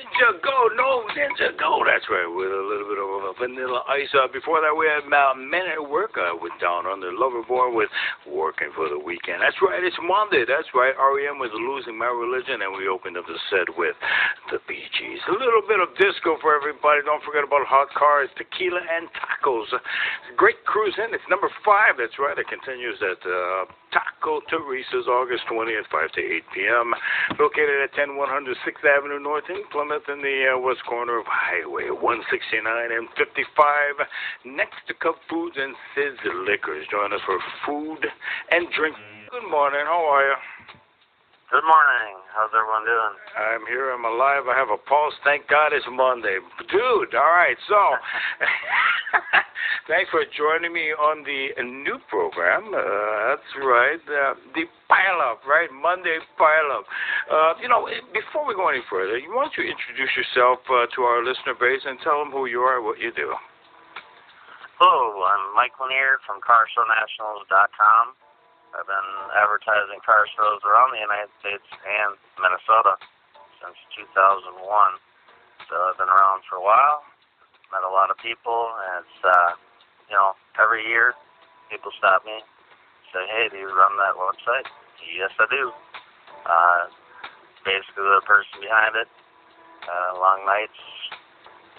Ninja Go, no Ninja Go. That's right, with a little bit of vanilla ice. Uh, before that, we had uh, Men at Work uh, with Down Under Loverboy with Working for the Weekend. That's right, it's Monday. That's right. REM was Losing My Religion, and we opened up the set with the Bee Gees. A little bit of disco for everybody. Don't forget about hot cars, tequila, and tacos. Great cruise in. It's number five. That's right. It continues at uh, Taco Teresa's August 20th, 5 to 8 p.m. Located at 10100 6th Avenue North in Plymouth. Plymouth in the uh, west corner of Highway 169 and 55, next to Cub Foods and Sid's Liquors. Join us for food and drink. Good morning. How are you? Good morning. How's everyone doing? I'm here. I'm alive. I have a pulse. Thank God it's Monday. Dude, all right. So, thanks for joining me on the new program. Uh, that's right. Uh, the Pile Up, right? Monday Pile Up. Uh, you know, before we go any further, you want to introduce yourself uh, to our listener base and tell them who you are, and what you do. Hello, I'm Mike Lanier from CarShowNationals.com. I've been advertising car shows around the United States and Minnesota since 2001. So I've been around for a while, met a lot of people, and it's, uh, you know, every year people stop me, say, hey, do you run that website? Yes, I do. Uh, basically the person behind it. Uh, long nights,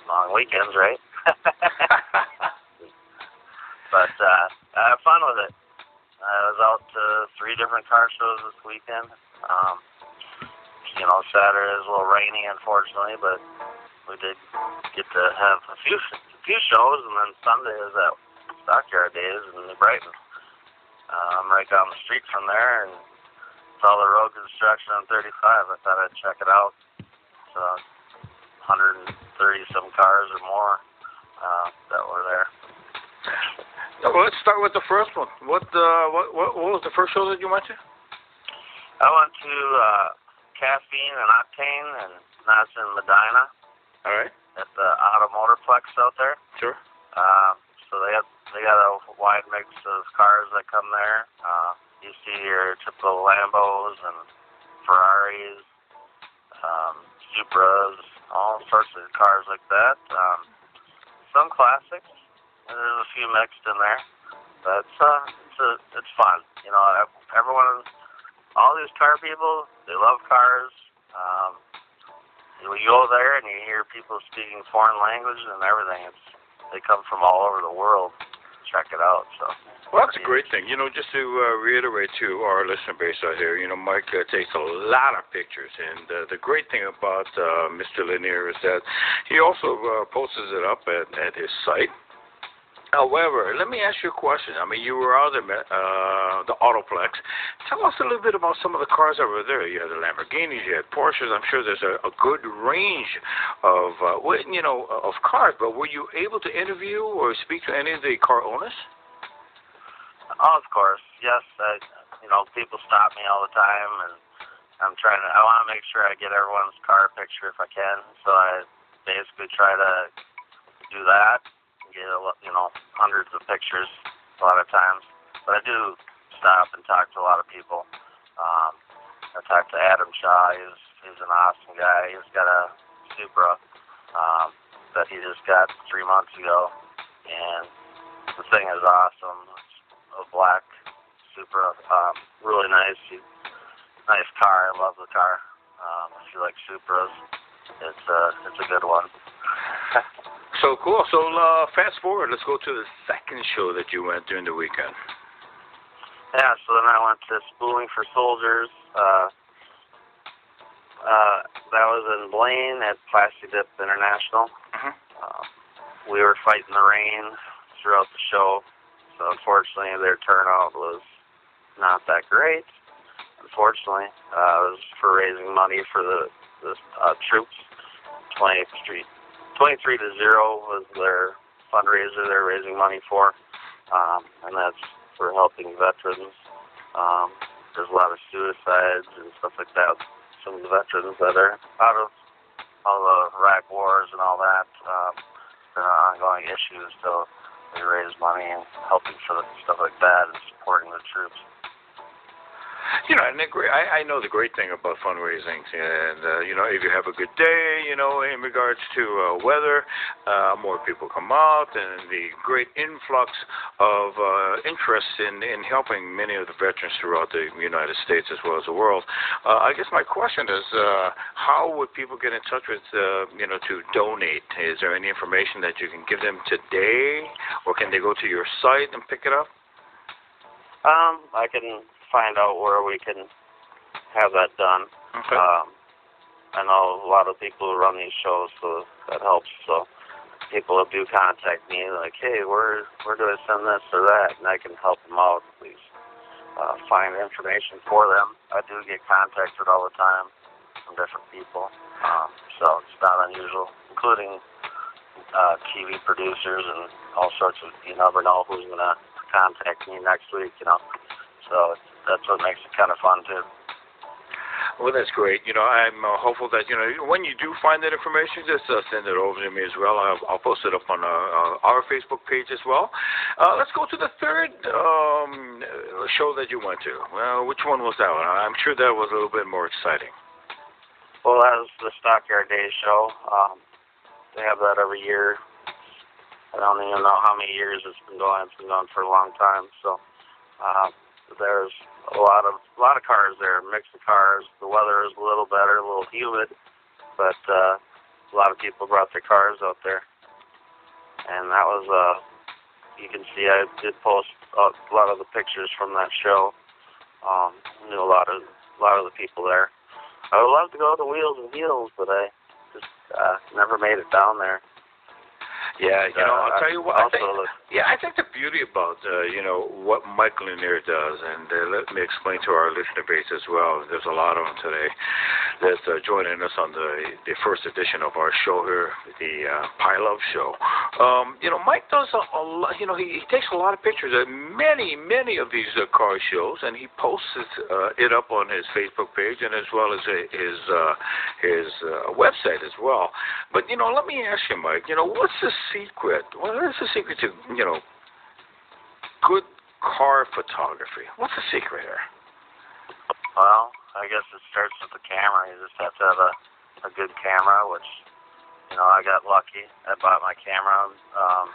long weekends, right? but uh, I have fun with it. I was out to three different car shows this weekend. Um, you know, Saturday is a little rainy, unfortunately, but we did get to have a few a few shows, and then Sunday is at Stockyard Days in New Brighton. Uh, I'm right down the street from there, and it's all the road construction on 35. I thought I'd check it out. So, 130 some cars or more uh, that were there. Well, let's start with the first one. What uh, what, what what was the first show that you went to? I went to uh, Caffeine and Octane, and that's in Medina. All right. At the Automotorplex out there. Sure. Uh, so they got they got a wide mix of cars that come there. Uh, you see your typical Lambos and Ferraris, um, Supras, all sorts of cars like that. Um, some classics there's a few mixed in there, but it's uh, it's a, it's fun. You know, everyone, all these car people, they love cars. Um, you go there and you hear people speaking foreign languages and everything. It's they come from all over the world. Check it out. So. Well, that's a great thing. You know, just to uh, reiterate to our listener base out here, you know, Mike uh, takes a lot of pictures, and uh, the great thing about uh, Mr. Lanier is that he also uh, posts it up at, at his site. However, let me ask you a question. I mean, you were out at uh, the Autoplex. Tell us a little bit about some of the cars were there. You had the Lamborghinis, you had Porsches. I'm sure there's a, a good range of, uh, you know, of cars. But were you able to interview or speak to any of the car owners? Oh, of course. Yes. I, you know, people stop me all the time, and I'm trying to. I want to make sure I get everyone's car picture if I can. So I basically try to do that get you know hundreds of pictures a lot of times, but I do stop and talk to a lot of people. Um, I talked to Adam Shaw. He's he's an awesome guy. He's got a Supra um, that he just got three months ago, and the thing is awesome. It's a black Supra, um, really nice. Nice car. I love the car. Um, if you like Supras, it's a it's a good one. So cool. So uh, fast forward. Let's go to the second show that you went during the weekend. Yeah. So then I went to Spooling for Soldiers. Uh, uh, that was in Blaine at Plasti Dip International. Uh-huh. Uh, we were fighting the rain throughout the show, so unfortunately their turnout was not that great. Unfortunately, uh, it was for raising money for the the uh, troops, 20th Street 23 to 0 was their fundraiser they're raising money for, um, and that's for helping veterans. Um, there's a lot of suicides and stuff like that. Some of the veterans that are out of all the Iraq wars and all that, um, there are ongoing issues, so they raise money and helping for the, stuff like that and supporting the troops. You know, and the great, I, I know the great thing about fundraising, and uh, you know, if you have a good day, you know, in regards to uh, weather, uh, more people come out, and the great influx of uh, interest in in helping many of the veterans throughout the United States as well as the world. Uh, I guess my question is, uh, how would people get in touch with, uh, you know, to donate? Is there any information that you can give them today, or can they go to your site and pick it up? Um, I can find out where we can have that done. Okay. Um, I know a lot of people who run these shows, so that helps. So people do contact me, like, hey, where where do I send this or that, and I can help them out. Please uh, find information for them. I do get contacted all the time from different people, um, so it's not unusual, including uh, TV producers and all sorts of. You never know who's gonna contact me next week, you know. So that's what makes it kind of fun too. Well, that's great. You know, I'm uh, hopeful that you know when you do find that information, just uh, send it over to me as well. I'll, I'll post it up on uh, uh, our Facebook page as well. Uh, let's go to the third um, show that you went to. Well, which one was that one? I'm sure that was a little bit more exciting. Well, that was the Stockyard Days show. Um, they have that every year. I don't even know how many years it's been going. It's been going for a long time. So uh, there's a lot of a lot of cars there, mix of cars. The weather is a little better, a little humid, but uh, a lot of people brought their cars out there, and that was uh, you can see I did post a lot of the pictures from that show. Um, knew a lot of a lot of the people there. I would love to go to Wheels and Heels, but I just uh, never made it down there. Yeah, you know, Uh, I'll tell you what. I think, yeah, I think the beauty about uh, you know what Mike Lanier does, and uh, let me explain to our listener base as well. There's a lot of them today that's uh, joining us on the the first edition of our show here, the uh, Pile Up Show. Um, you know, Mike does a, a lot. You know, he, he takes a lot of pictures at many, many of these uh, car shows, and he posts it, uh, it up on his Facebook page and as well as uh, his uh, his uh, website as well. But you know, let me ask you, Mike. You know, what's the secret? What is the secret to you know good car photography? What's the secret here? Well, I guess it starts with the camera. You just have to have a, a good camera, which, you know, I got lucky. I bought my camera. Um,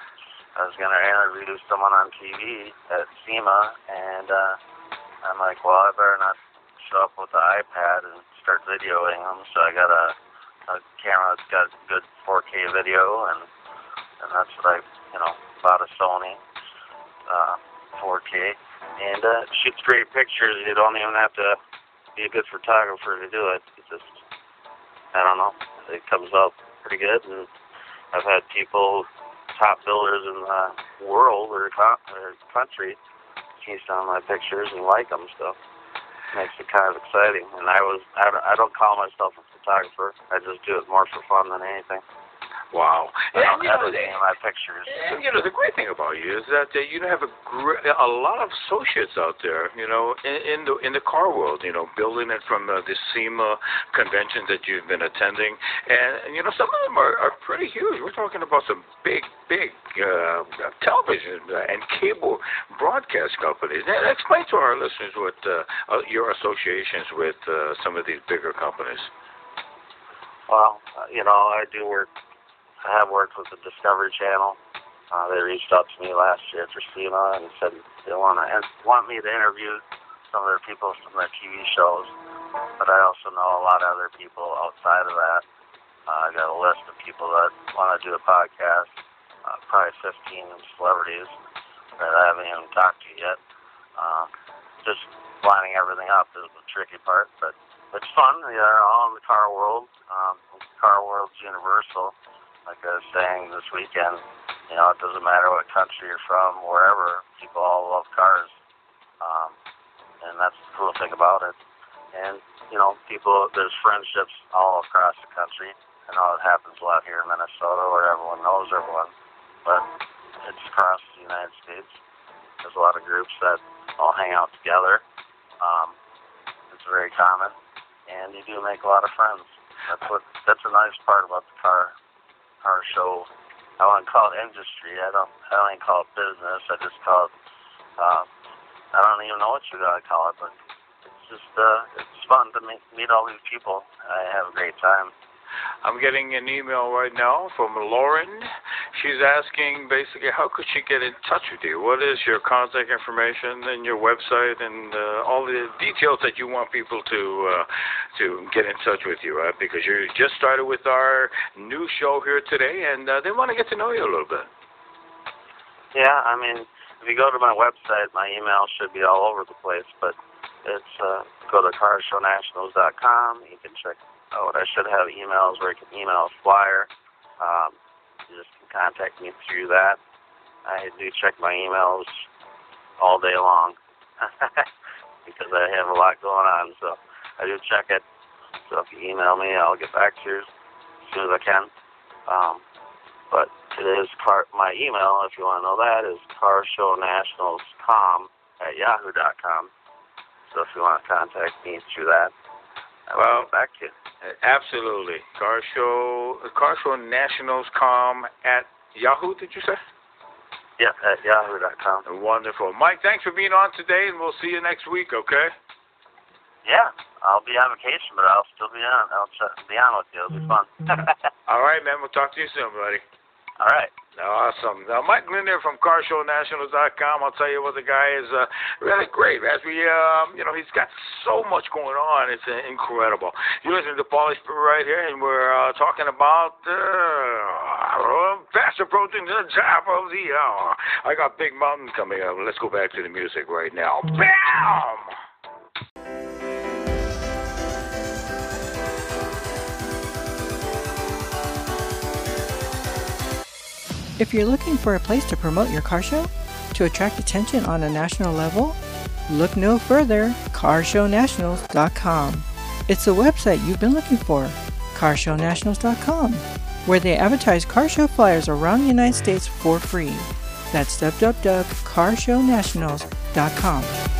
I was going to interview someone on TV at SEMA, and uh, I'm like, well, I better not show up with the iPad and start videoing them. So I got a, a camera that's got good 4K video, and and that's what I, you know, bought a Sony uh, 4K, and uh, shoots great pictures. You don't even have to be a good photographer to do it. It just, I don't know, it comes out pretty good. And I've had people, top builders in the world or, co- or country, some of my pictures and like them. So makes it kind of exciting. And I was, I don't, I don't call myself a photographer. I just do it more for fun than anything. Wow. And, don't you know, of my pictures. And, you know, the great thing about you is that uh, you have a gr- a lot of associates out there, you know, in, in the in the car world, you know, building it from uh, the SEMA conventions that you've been attending, and, and you know, some of them are, are pretty huge. We're talking about some big, big uh, television and cable broadcast companies. And explain to our listeners what uh, uh, your associations with uh, some of these bigger companies. Well, uh, you know, I do work. I have worked with the Discovery Channel. Uh, they reached out to me last year for SEMA and said they want to want me to interview some of their people from their TV shows. But I also know a lot of other people outside of that. Uh, I got a list of people that want to do a podcast. Uh, probably 15 celebrities that I haven't even talked to yet. Uh, just lining everything up is the tricky part, but it's fun. They're all in the car world. Um, car world's universal. Like I was saying this weekend, you know, it doesn't matter what country you're from, wherever, people all love cars. Um, and that's the cool thing about it. And, you know, people, there's friendships all across the country. I know it happens a lot here in Minnesota where everyone knows everyone, but it's across the United States. There's a lot of groups that all hang out together. Um, it's very common and you do make a lot of friends. That's what that's a nice part about the car show. I wouldn't call it industry. I don't I don't even call it business. I just call it uh, I don't even know what you gotta call it, but it's just uh, it's fun to meet meet all these people. I have a great time. I'm getting an email right now from Lauren. She's asking basically how could she get in touch with you? What is your contact information and your website and uh, all the details that you want people to uh, to get in touch with you, right? Because you just started with our new show here today, and uh, they want to get to know you a little bit. Yeah, I mean, if you go to my website, my email should be all over the place, but it's uh, go to carshow.nationals.com. You can check out. I should have emails where you can email a flyer. Um, contact me through that. I do check my emails all day long because I have a lot going on. So I do check it. So if you email me, I'll get back to you as soon as I can. Um, but it is car. My email, if you want to know that, is carshownationals.com at yahoo.com. So if you want to contact me through that, I will Well, get back to you. Absolutely. Car show, carshow.nationals.com at Yahoo, did you say? Yeah, at yahoo.com. Wonderful. Mike, thanks for being on today, and we'll see you next week, okay? Yeah, I'll be on vacation, but I'll still be on. I'll be on with you. It'll be fun. Mm-hmm. All right, man. We'll talk to you soon, buddy. All right. Awesome. Now, Mike Linder from CarShowNationals.com. I'll tell you what, the guy is uh, really great. As we, um, you know, he's got so much going on. It's uh, incredible. You listen to Polish Brew right here, and we're uh, talking about uh, fast approaching the top of the hour. I got Big Mountain coming up. Let's go back to the music right now. Bam! If you're looking for a place to promote your car show, to attract attention on a national level, look no further, carshownationals.com. It's the website you've been looking for, carshownationals.com, where they advertise car show flyers around the United States for free. That's www.carshownationals.com.